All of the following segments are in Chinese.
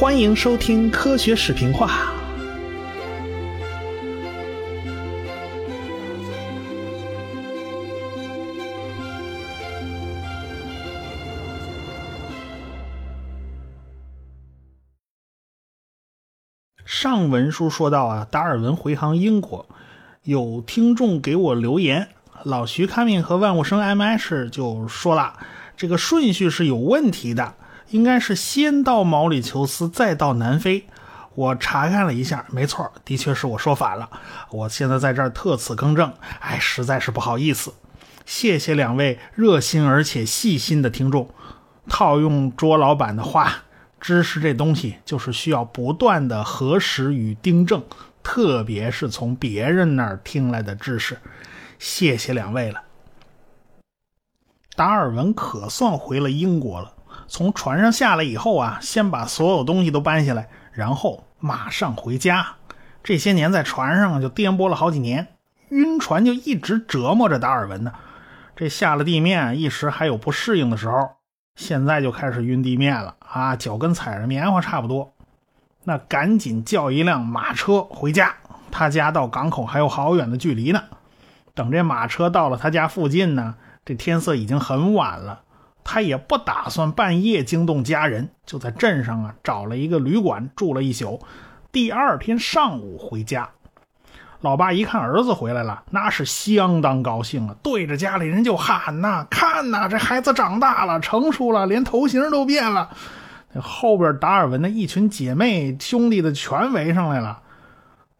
欢迎收听科学视频化。上文书说到啊，达尔文回航英国，有听众给我留言，老徐看命和万物生 MS 就说了，这个顺序是有问题的。应该是先到毛里求斯，再到南非。我查看了一下，没错，的确是我说反了。我现在在这儿特此更正，哎，实在是不好意思。谢谢两位热心而且细心的听众。套用卓老板的话，知识这东西就是需要不断的核实与订正，特别是从别人那儿听来的知识。谢谢两位了。达尔文可算回了英国了。从船上下来以后啊，先把所有东西都搬下来，然后马上回家。这些年在船上就颠簸了好几年，晕船就一直折磨着达尔文呢。这下了地面，一时还有不适应的时候，现在就开始晕地面了啊，脚跟踩着棉花差不多。那赶紧叫一辆马车回家，他家到港口还有好远的距离呢。等这马车到了他家附近呢，这天色已经很晚了。他也不打算半夜惊动家人，就在镇上啊找了一个旅馆住了一宿。第二天上午回家，老爸一看儿子回来了，那是相当高兴啊，对着家里人就喊呐：“看呐，这孩子长大了，成熟了，连头型都变了。”后边达尔文的一群姐妹兄弟的全围上来了，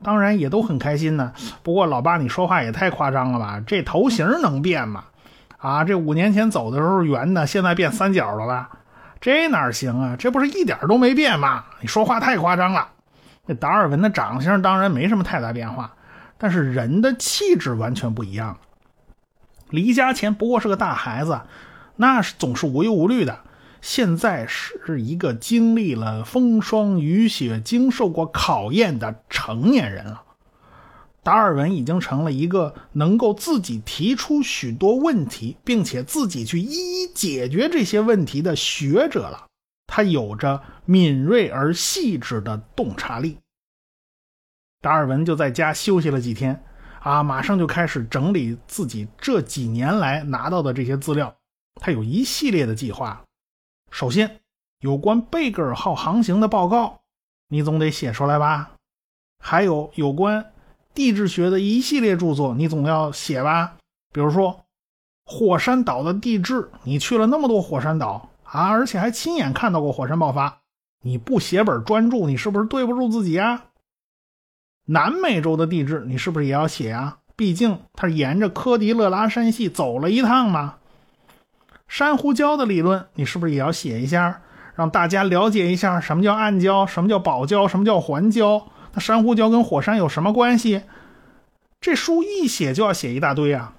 当然也都很开心呢。不过老爸，你说话也太夸张了吧？这头型能变吗？啊，这五年前走的时候圆的，现在变三角的了，这哪行啊？这不是一点都没变吗？你说话太夸张了。那达尔文的长相当然没什么太大变化，但是人的气质完全不一样。离家前不过是个大孩子，那是总是无忧无虑的，现在是一个经历了风霜雨雪、经受过考验的成年人了。达尔文已经成了一个能够自己提出许多问题，并且自己去一一解决这些问题的学者了。他有着敏锐而细致的洞察力。达尔文就在家休息了几天，啊，马上就开始整理自己这几年来拿到的这些资料。他有一系列的计划。首先，有关贝格尔号航行的报告，你总得写出来吧？还有有关。地质学的一系列著作，你总要写吧？比如说火山岛的地质，你去了那么多火山岛啊，而且还亲眼看到过火山爆发，你不写本专著，你是不是对不住自己啊？南美洲的地质，你是不是也要写啊？毕竟他沿着科迪勒拉山系走了一趟嘛。珊瑚礁的理论，你是不是也要写一下，让大家了解一下什么叫暗礁，什么叫宝礁，什么叫环礁？那珊瑚礁跟火山有什么关系？这书一写就要写一大堆啊。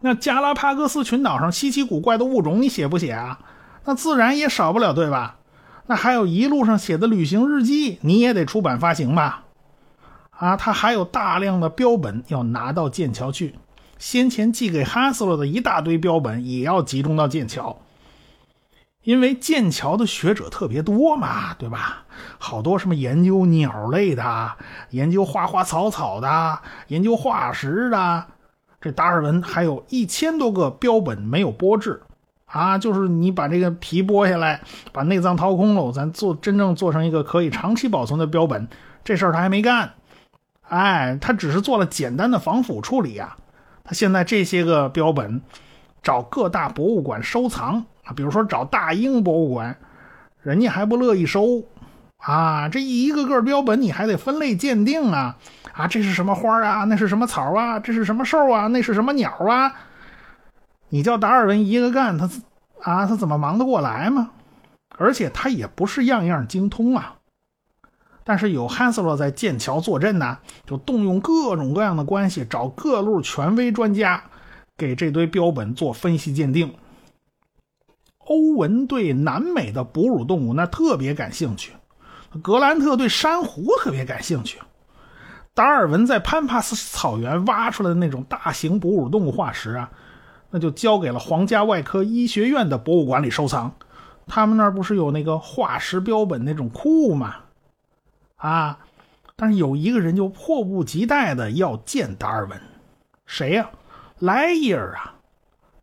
那加拉帕戈斯群岛上稀奇古怪的物种，你写不写啊？那自然也少不了，对吧？那还有一路上写的旅行日记，你也得出版发行吧？啊，他还有大量的标本要拿到剑桥去，先前寄给哈斯洛的一大堆标本也要集中到剑桥。因为剑桥的学者特别多嘛，对吧？好多什么研究鸟类的、研究花花草草的、研究化石的，这达尔文还有一千多个标本没有剥制啊！就是你把这个皮剥下来，把内脏掏空了，咱做真正做成一个可以长期保存的标本，这事儿他还没干。哎，他只是做了简单的防腐处理啊。他现在这些个标本，找各大博物馆收藏。比如说找大英博物馆，人家还不乐意收，啊，这一个个标本你还得分类鉴定啊，啊，这是什么花啊？那是什么草啊？这是什么兽啊？那是什么鸟啊？你叫达尔文一个干，他啊，他怎么忙得过来吗？而且他也不是样样精通啊。但是有汉斯洛在剑桥坐镇呢，就动用各种各样的关系，找各路权威专家，给这堆标本做分析鉴定。欧文对南美的哺乳动物那特别感兴趣，格兰特对珊瑚特别感兴趣，达尔文在潘帕斯草原挖出来的那种大型哺乳动物化石啊，那就交给了皇家外科医学院的博物馆里收藏。他们那儿不是有那个化石标本那种库吗？啊，但是有一个人就迫不及待的要见达尔文，谁呀？莱伊尔啊！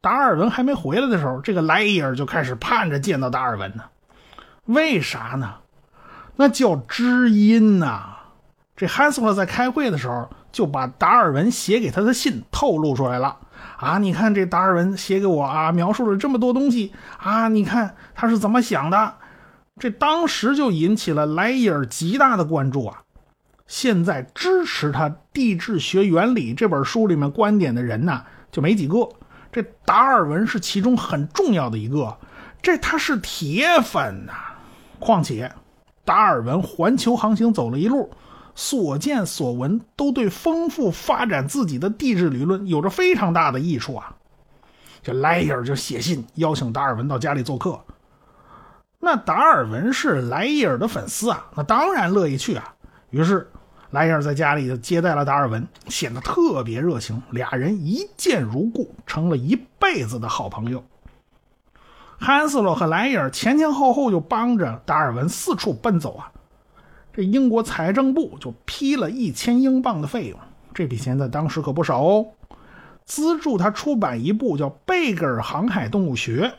达尔文还没回来的时候，这个莱伊尔就开始盼着见到达尔文呢。为啥呢？那叫知音呐！这汉斯勒在开会的时候就把达尔文写给他的信透露出来了啊！你看这达尔文写给我啊，描述了这么多东西啊！你看他是怎么想的？这当时就引起了莱伊尔极大的关注啊！现在支持他《地质学原理》这本书里面观点的人呢，就没几个。这达尔文是其中很重要的一个，这他是铁粉呐。况且，达尔文环球航行走了一路。所见所闻都对丰富发展自己的地质理论有着非常大的益处啊！这莱伊尔就写信邀请达尔文到家里做客。那达尔文是莱伊尔的粉丝啊，那当然乐意去啊。于是莱尔在家里就接待了达尔文，显得特别热情，俩人一见如故，成了一辈子的好朋友。汉斯洛和莱尔前前后后就帮着达尔文四处奔走啊。这英国财政部就批了一千英镑的费用，这笔钱在当时可不少哦，资助他出版一部叫《贝格尔航海动物学》，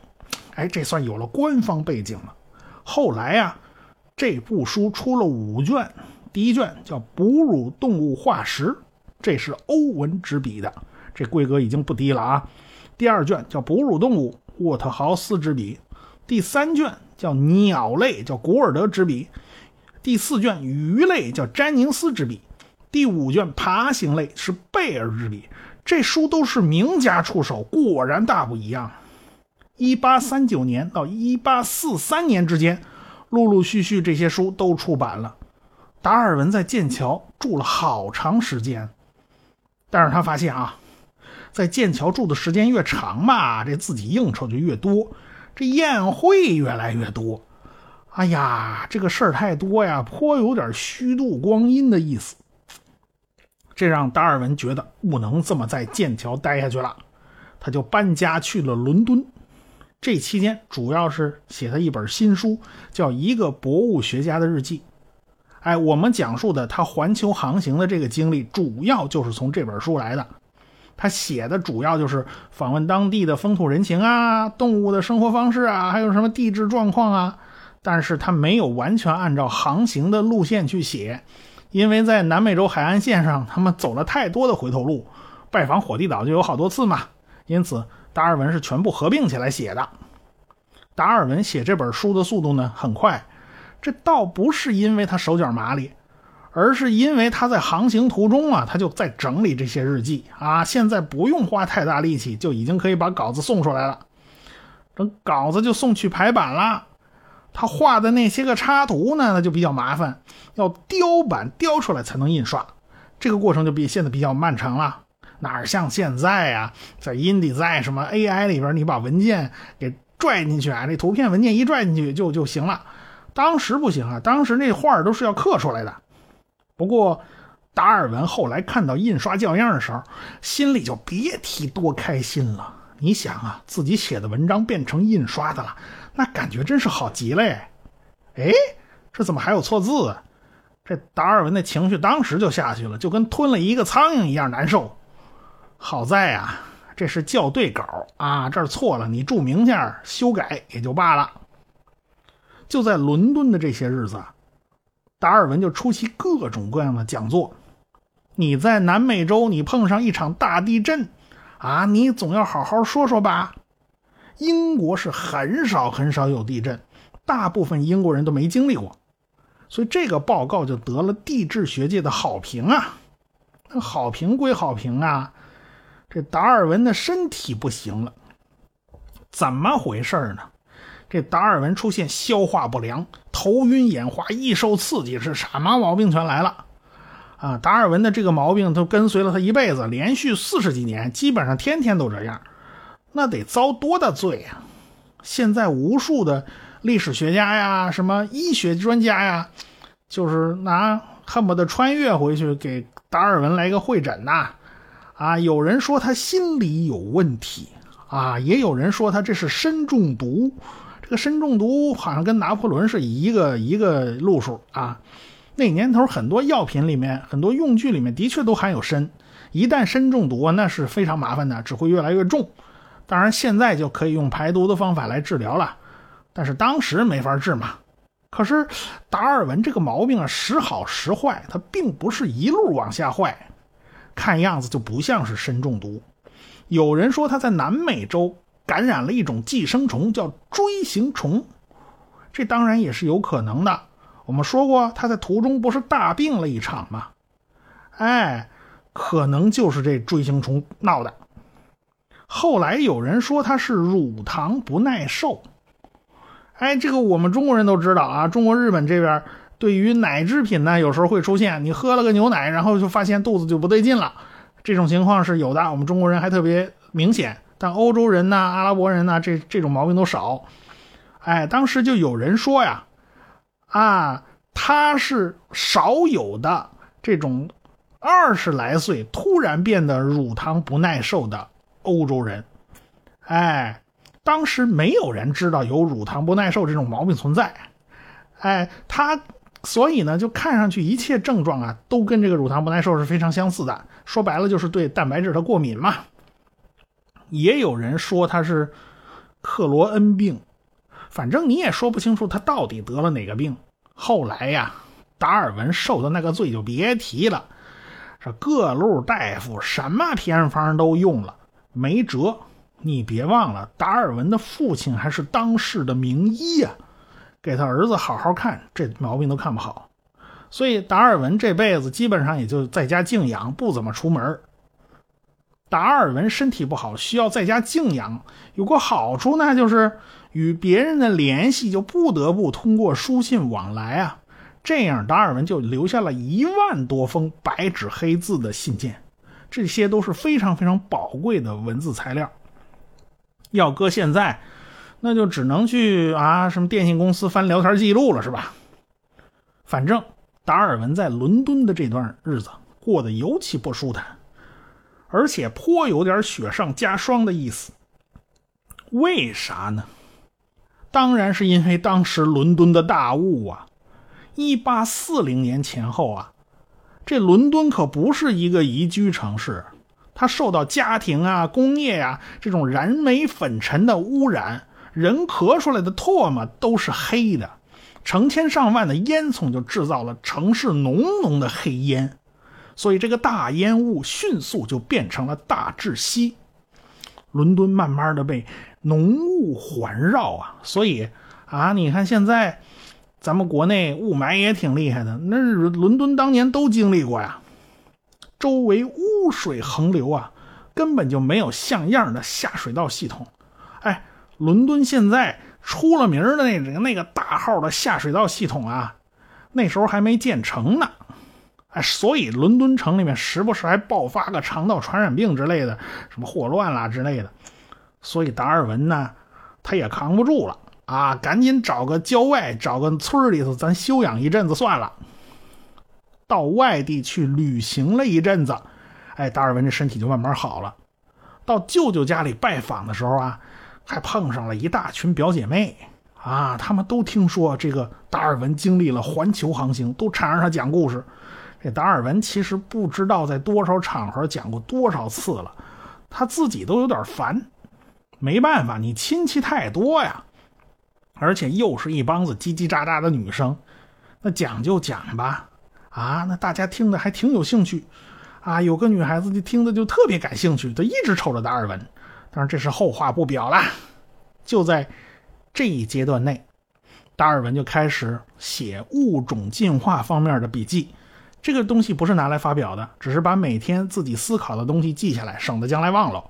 哎，这算有了官方背景了。后来呀，这部书出了五卷，第一卷叫《哺乳动物化石》，这是欧文执笔的，这规格已经不低了啊。第二卷叫《哺乳动物》，沃特豪斯执笔；第三卷叫《鸟类》，叫古尔德执笔。第四卷鱼类叫詹宁斯之笔，第五卷爬行类是贝尔之笔。这书都是名家出手，果然大不一样。一八三九年到一八四三年之间，陆陆续续这些书都出版了。达尔文在剑桥住了好长时间，但是他发现啊，在剑桥住的时间越长嘛，这自己应酬就越多，这宴会越来越多。哎呀，这个事儿太多呀，颇有点虚度光阴的意思。这让达尔文觉得不能这么在剑桥待下去了，他就搬家去了伦敦。这期间主要是写他一本新书，叫《一个博物学家的日记》。哎，我们讲述的他环球航行的这个经历，主要就是从这本书来的。他写的主要就是访问当地的风土人情啊，动物的生活方式啊，还有什么地质状况啊。但是他没有完全按照航行的路线去写，因为在南美洲海岸线上，他们走了太多的回头路，拜访火地岛就有好多次嘛。因此，达尔文是全部合并起来写的。达尔文写这本书的速度呢很快，这倒不是因为他手脚麻利，而是因为他在航行途中啊，他就在整理这些日记啊，现在不用花太大力气就已经可以把稿子送出来了，等稿子就送去排版了。他画的那些个插图呢，那就比较麻烦，要雕版雕出来才能印刷，这个过程就比现在比较漫长了。哪像现在啊，在 InDesign 什么 AI 里边，你把文件给拽进去啊，这图片文件一拽进去就就行了。当时不行啊，当时那画都是要刻出来的。不过达尔文后来看到印刷校样的时候，心里就别提多开心了。你想啊，自己写的文章变成印刷的了。那感觉真是好极了！哎，这怎么还有错字？这达尔文的情绪当时就下去了，就跟吞了一个苍蝇一样难受。好在啊，这是校对稿啊，这儿错了，你注明下修改也就罢了。就在伦敦的这些日子啊，达尔文就出席各种各样的讲座。你在南美洲，你碰上一场大地震啊，你总要好好说说吧。英国是很少很少有地震，大部分英国人都没经历过，所以这个报告就得了地质学界的好评啊。那好评归好评啊，这达尔文的身体不行了，怎么回事呢？这达尔文出现消化不良、头晕眼花、易受刺激，是什么毛病全来了啊？达尔文的这个毛病都跟随了他一辈子，连续四十几年，基本上天天都这样。那得遭多大罪呀！现在无数的历史学家呀，什么医学专家呀，就是拿恨不得穿越回去给达尔文来个会诊呐！啊，有人说他心理有问题啊，也有人说他这是砷中毒这个砷中毒好像跟拿破仑是一个一个路数啊。那年头很多药品里面、很多用具里面的确都含有砷，一旦砷中毒啊，那是非常麻烦的，只会越来越重。当然现在就可以用排毒的方法来治疗了，但是当时没法治嘛。可是达尔文这个毛病啊，时好时坏，它并不是一路往下坏，看样子就不像是砷中毒。有人说他在南美洲感染了一种寄生虫，叫锥形虫，这当然也是有可能的。我们说过，他在途中不是大病了一场吗？哎，可能就是这锥形虫闹的。后来有人说他是乳糖不耐受。哎，这个我们中国人都知道啊。中国、日本这边对于奶制品呢，有时候会出现你喝了个牛奶，然后就发现肚子就不对劲了，这种情况是有的。我们中国人还特别明显，但欧洲人呐、阿拉伯人呐，这这种毛病都少。哎，当时就有人说呀。啊，他是少有的这种二十来岁突然变得乳糖不耐受的欧洲人。哎，当时没有人知道有乳糖不耐受这种毛病存在。哎，他所以呢，就看上去一切症状啊，都跟这个乳糖不耐受是非常相似的。说白了，就是对蛋白质的过敏嘛。也有人说他是克罗恩病。反正你也说不清楚他到底得了哪个病。后来呀，达尔文受的那个罪就别提了，这各路大夫什么偏方都用了，没辙。你别忘了，达尔文的父亲还是当世的名医呀，给他儿子好好看，这毛病都看不好。所以达尔文这辈子基本上也就在家静养，不怎么出门。达尔文身体不好，需要在家静养，有个好处呢，就是。与别人的联系就不得不通过书信往来啊，这样达尔文就留下了一万多封白纸黑字的信件，这些都是非常非常宝贵的文字材料。要搁现在，那就只能去啊什么电信公司翻聊天记录了，是吧？反正达尔文在伦敦的这段日子过得尤其不舒坦，而且颇有点雪上加霜的意思。为啥呢？当然是因为当时伦敦的大雾啊，一八四零年前后啊，这伦敦可不是一个宜居城市，它受到家庭啊、工业呀这种燃煤粉尘的污染，人咳出来的唾沫都是黑的，成千上万的烟囱就制造了城市浓浓的黑烟，所以这个大烟雾迅速就变成了大窒息，伦敦慢慢的被。浓雾环绕啊，所以啊，你看现在咱们国内雾霾也挺厉害的，那伦敦当年都经历过呀。周围污水横流啊，根本就没有像样的下水道系统。哎，伦敦现在出了名的那个那个大号的下水道系统啊，那时候还没建成呢。哎，所以伦敦城里面时不时还爆发个肠道传染病之类的，什么霍乱啦之类的。所以达尔文呢，他也扛不住了啊，赶紧找个郊外，找个村里头，咱休养一阵子算了。到外地去旅行了一阵子，哎，达尔文这身体就慢慢好了。到舅舅家里拜访的时候啊，还碰上了一大群表姐妹啊，他们都听说这个达尔文经历了环球航行，都缠着他讲故事。这达尔文其实不知道在多少场合讲过多少次了，他自己都有点烦。没办法，你亲戚太多呀，而且又是一帮子叽叽喳喳的女生，那讲就讲吧，啊，那大家听的还挺有兴趣，啊，有个女孩子就听的就特别感兴趣，她一直瞅着达尔文。当然这是后话不表了。就在这一阶段内，达尔文就开始写物种进化方面的笔记，这个东西不是拿来发表的，只是把每天自己思考的东西记下来，省得将来忘了。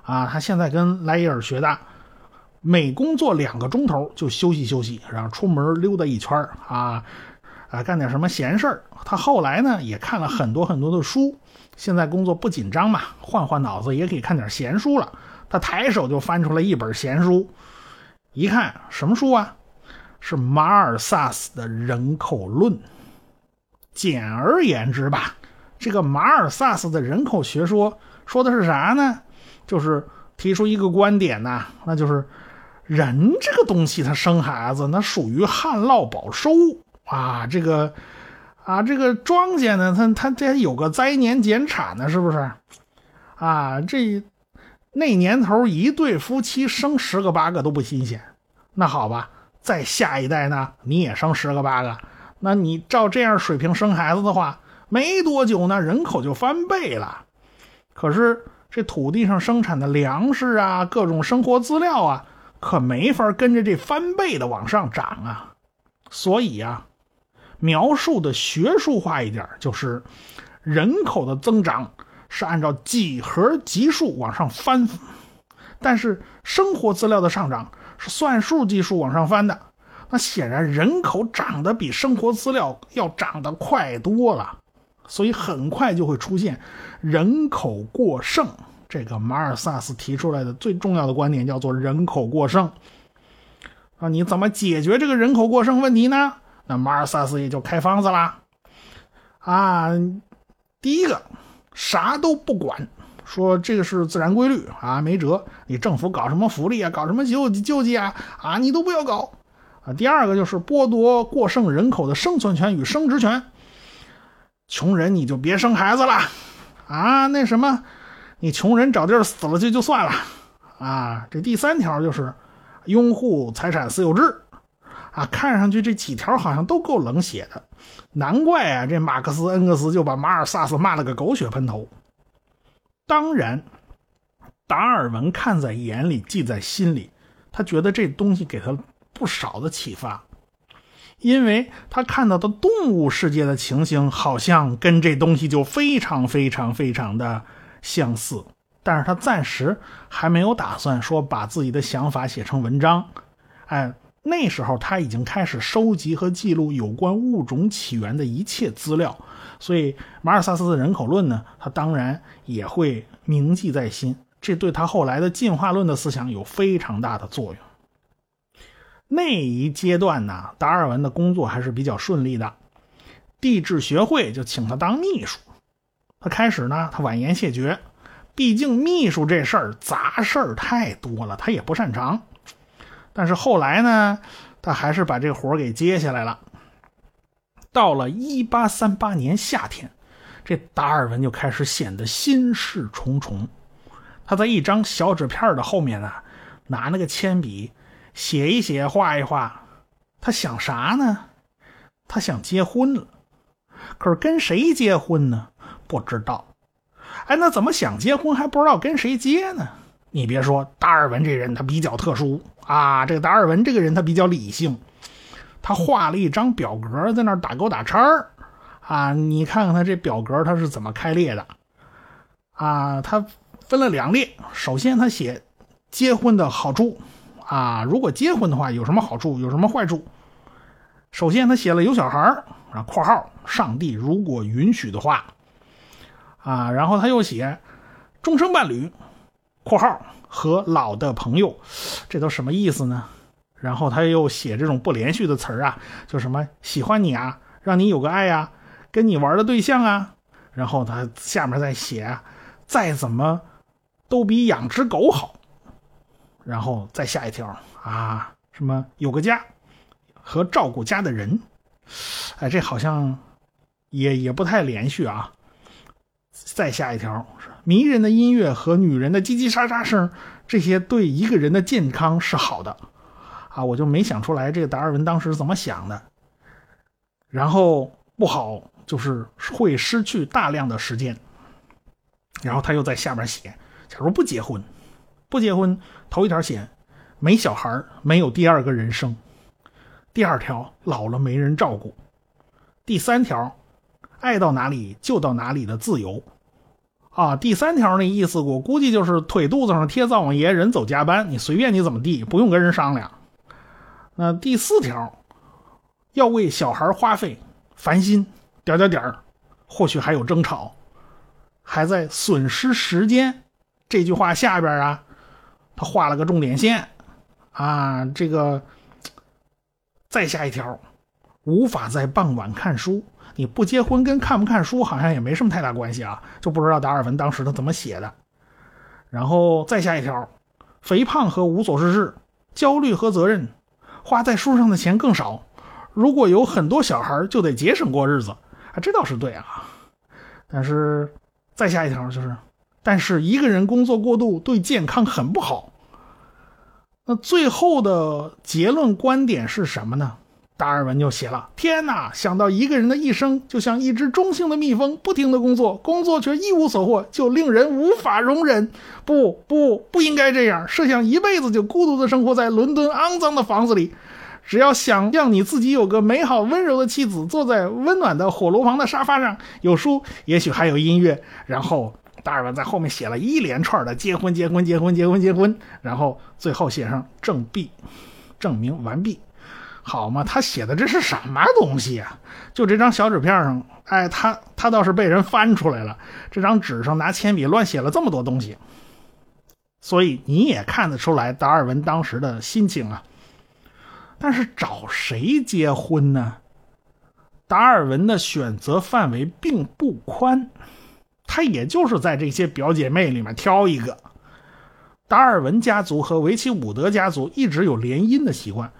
啊，他现在跟莱伊尔学的，每工作两个钟头就休息休息，然后出门溜达一圈啊，啊，干点什么闲事他后来呢也看了很多很多的书，现在工作不紧张嘛，换换脑子也可以看点闲书了。他抬手就翻出来一本闲书，一看什么书啊？是马尔萨斯的人口论。简而言之吧，这个马尔萨斯的人口学说说的是啥呢？就是提出一个观点呐，那就是人这个东西，它生孩子那属于旱涝保收啊，这个啊，这个庄稼呢，它它这有个灾年减产呢，是不是？啊，这那年头一对夫妻生十个八个都不新鲜，那好吧，再下一代呢，你也生十个八个，那你照这样水平生孩子的话，没多久呢，人口就翻倍了。可是这土地上生产的粮食啊，各种生活资料啊。可没法跟着这翻倍的往上涨啊，所以啊，描述的学术化一点，就是人口的增长是按照几何级数往上翻，但是生活资料的上涨是算术级数往上翻的。那显然人口涨得比生活资料要涨得快多了，所以很快就会出现人口过剩。这个马尔萨斯提出来的最重要的观点叫做人口过剩啊！你怎么解决这个人口过剩问题呢？那马尔萨斯也就开方子啦啊！第一个，啥都不管，说这个是自然规律啊，没辙。你政府搞什么福利啊，搞什么救济救济啊啊，你都不要搞啊！第二个就是剥夺过剩人口的生存权与生殖权，穷人你就别生孩子了啊！那什么。你穷人找地儿死了去就算了，啊，这第三条就是拥护财产私有制，啊，看上去这几条好像都够冷血的，难怪啊，这马克思恩格斯就把马尔萨斯骂了个狗血喷头。当然，达尔文看在眼里，记在心里，他觉得这东西给他不少的启发，因为他看到的动物世界的情形，好像跟这东西就非常非常非常的。相似，但是他暂时还没有打算说把自己的想法写成文章。哎，那时候他已经开始收集和记录有关物种起源的一切资料，所以马尔萨斯的人口论呢，他当然也会铭记在心。这对他后来的进化论的思想有非常大的作用。那一阶段呢，达尔文的工作还是比较顺利的，地质学会就请他当秘书。他开始呢，他婉言谢绝，毕竟秘书这事儿杂事儿太多了，他也不擅长。但是后来呢，他还是把这活给接下来了。到了一八三八年夏天，这达尔文就开始显得心事重重。他在一张小纸片的后面呢，拿那个铅笔写一写，画一画。他想啥呢？他想结婚了，可是跟谁结婚呢？不知道，哎，那怎么想结婚还不知道跟谁结呢？你别说，达尔文这人他比较特殊啊。这个达尔文这个人他比较理性，他画了一张表格在那打勾打叉啊。你看看他这表格他是怎么开列的啊？他分了两列，首先他写结婚的好处啊，如果结婚的话有什么好处，有什么坏处。首先他写了有小孩啊，括号上帝如果允许的话。啊，然后他又写终生伴侣（括号和老的朋友），这都什么意思呢？然后他又写这种不连续的词儿啊，就什么喜欢你啊，让你有个爱呀，跟你玩的对象啊。然后他下面再写，再怎么都比养只狗好。然后再下一条啊，什么有个家和照顾家的人。哎，这好像也也不太连续啊。再下一条，迷人的音乐和女人的叽叽喳喳声，这些对一个人的健康是好的，啊，我就没想出来这个达尔文当时怎么想的。然后不好就是会失去大量的时间。然后他又在下面写，假如不结婚，不结婚，头一条写没小孩没有第二个人生。第二条，老了没人照顾。第三条。爱到哪里就到哪里的自由，啊，第三条那意思我估计就是腿肚子上贴灶王爷，人走加班，你随便你怎么地，不用跟人商量。那第四条，要为小孩花费，烦心点点点或许还有争吵，还在损失时间。这句话下边啊，他画了个重点线，啊，这个再下一条，无法在傍晚看书。你不结婚跟看不看书好像也没什么太大关系啊，就不知道达尔文当时他怎么写的。然后再下一条，肥胖和无所事事焦虑和责任，花在书上的钱更少。如果有很多小孩，就得节省过日子啊，这倒是对啊。但是再下一条就是，但是一个人工作过度对健康很不好。那最后的结论观点是什么呢？达尔文就写了：天哪，想到一个人的一生就像一只中性的蜜蜂，不停的工作，工作却一无所获，就令人无法容忍。不不，不应该这样。设想一辈子就孤独的生活在伦敦肮脏的房子里，只要想象你自己有个美好温柔的妻子，坐在温暖的火炉旁的沙发上，有书，也许还有音乐，然后。达尔文在后面写了一连串的结婚、结婚、结婚、结婚、结婚，然后最后写上证毕，证明完毕，好嘛？他写的这是什么东西啊？就这张小纸片上，哎，他他倒是被人翻出来了，这张纸上拿铅笔乱写了这么多东西，所以你也看得出来达尔文当时的心情啊。但是找谁结婚呢？达尔文的选择范围并不宽。他也就是在这些表姐妹里面挑一个。达尔文家族和维奇伍德家族一直有联姻的习惯。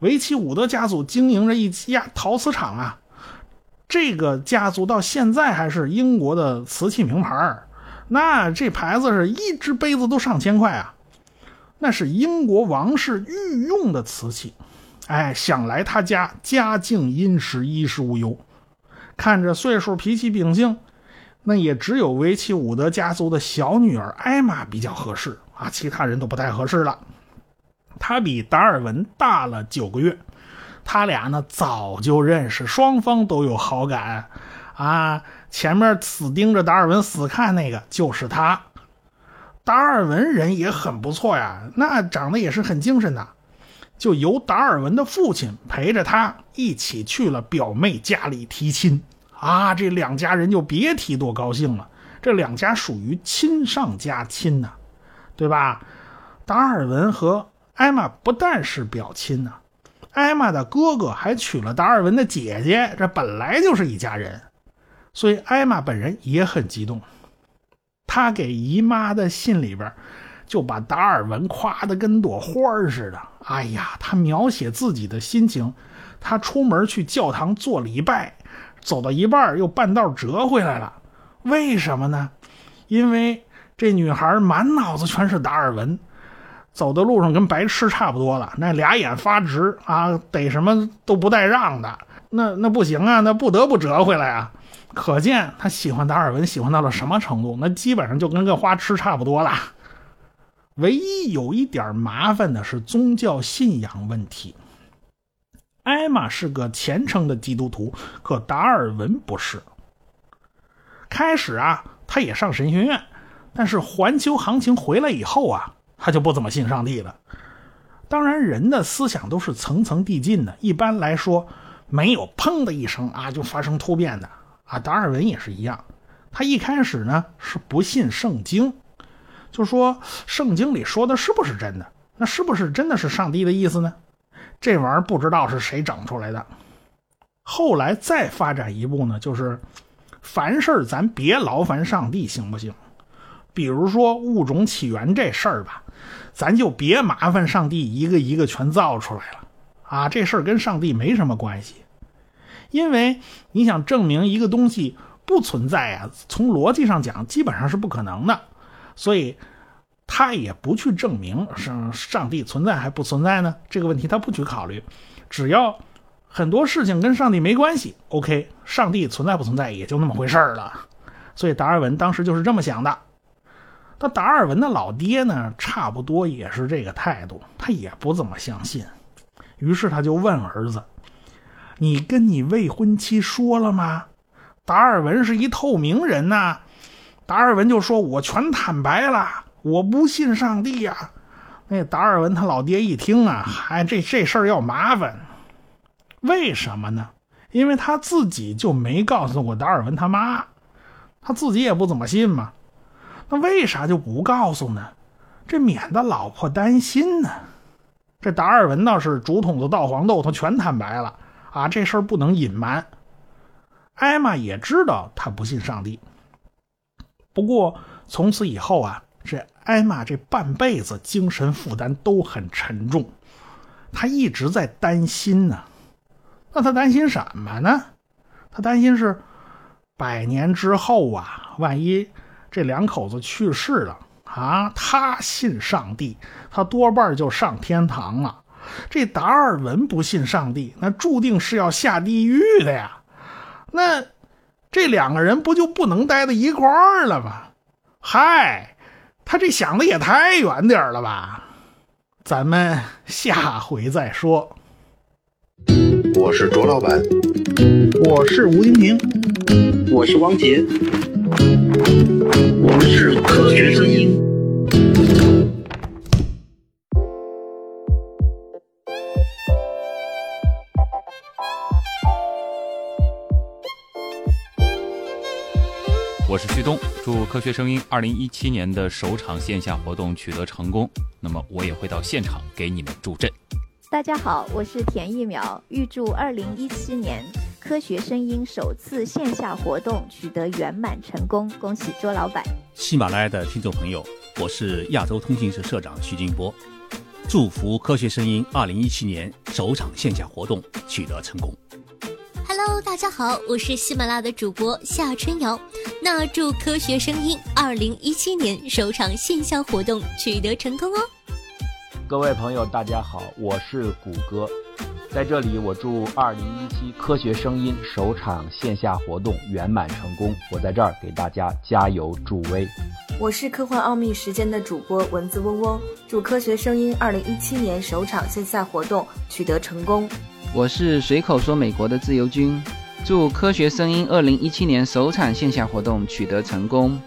维奇伍德家族经营着一家陶瓷厂啊，这个家族到现在还是英国的瓷器名牌儿那这牌子是一只杯子都上千块啊，那是英国王室御用的瓷器。哎，想来他家家境殷实，衣食无忧。看着岁数，脾气秉性。那也只有维奇伍德家族的小女儿艾玛比较合适啊，其他人都不太合适了。她比达尔文大了九个月，他俩呢早就认识，双方都有好感啊。前面死盯着达尔文死看那个就是他。达尔文人也很不错呀，那长得也是很精神的，就由达尔文的父亲陪着他一起去了表妹家里提亲。啊，这两家人就别提多高兴了。这两家属于亲上加亲呐，对吧？达尔文和艾玛不但是表亲呐，艾玛的哥哥还娶了达尔文的姐姐，这本来就是一家人。所以艾玛本人也很激动，他给姨妈的信里边就把达尔文夸得跟朵花似的。哎呀，他描写自己的心情，他出门去教堂做礼拜。走到一半又半道折回来了，为什么呢？因为这女孩满脑子全是达尔文，走的路上跟白痴差不多了，那俩眼发直啊，逮什么都不带让的，那那不行啊，那不得不折回来啊。可见他喜欢达尔文喜欢到了什么程度，那基本上就跟个花痴差不多了。唯一有一点麻烦的是宗教信仰问题。艾玛是个虔诚的基督徒，可达尔文不是。开始啊，他也上神学院，但是环球行情回来以后啊，他就不怎么信上帝了。当然，人的思想都是层层递进的，一般来说没有砰的一声啊就发生突变的啊。达尔文也是一样，他一开始呢是不信圣经，就说圣经里说的是不是真的？那是不是真的是上帝的意思呢？这玩意儿不知道是谁整出来的。后来再发展一步呢，就是凡事咱别劳烦上帝，行不行？比如说物种起源这事儿吧，咱就别麻烦上帝一个一个全造出来了啊！这事儿跟上帝没什么关系，因为你想证明一个东西不存在啊，从逻辑上讲基本上是不可能的，所以。他也不去证明上上帝存在还不存在呢？这个问题他不去考虑，只要很多事情跟上帝没关系，OK，上帝存在不存在也就那么回事了。所以达尔文当时就是这么想的。那达尔文的老爹呢，差不多也是这个态度，他也不怎么相信。于是他就问儿子：“你跟你未婚妻说了吗？”达尔文是一透明人呐，达尔文就说：“我全坦白了。”我不信上帝呀！那达尔文他老爹一听啊，还这这事儿要麻烦，为什么呢？因为他自己就没告诉过达尔文他妈，他自己也不怎么信嘛。那为啥就不告诉呢？这免得老婆担心呢。这达尔文倒是竹筒子倒黄豆，他全坦白了啊！这事儿不能隐瞒。艾玛也知道他不信上帝，不过从此以后啊。这艾玛这半辈子精神负担都很沉重，她一直在担心呢。那她担心什么呢？她担心是百年之后啊，万一这两口子去世了啊，他信上帝，他多半就上天堂了。这达尔文不信上帝，那注定是要下地狱的呀。那这两个人不就不能待在一块儿了吗？嗨，他这想的也太远点了吧。咱们下回再说。我是卓老板，我是吴金平，我是汪杰，我们是科学声音。旭东，祝科学声音二零一七年的首场线下活动取得成功。那么我也会到现场给你们助阵。大家好，我是田一苗，预祝二零一七年科学声音首次线下活动取得圆满成功，恭喜卓老板！喜马拉雅的听众朋友，我是亚洲通信社社长徐金波，祝福科学声音二零一七年首场线下活动取得成功。Hello，大家好，我是喜马拉雅的主播夏春瑶。那祝科学声音二零一七年首场线下活动取得成功哦！各位朋友，大家好，我是谷歌，在这里我祝二零一七科学声音首场线下活动圆满成功。我在这儿给大家加油助威。我是科幻奥秘时间的主播蚊子嗡嗡，祝科学声音二零一七年首场线下活动取得成功。我是随口说美国的自由军，祝科学声音二零一七年首场线下活动取得成功。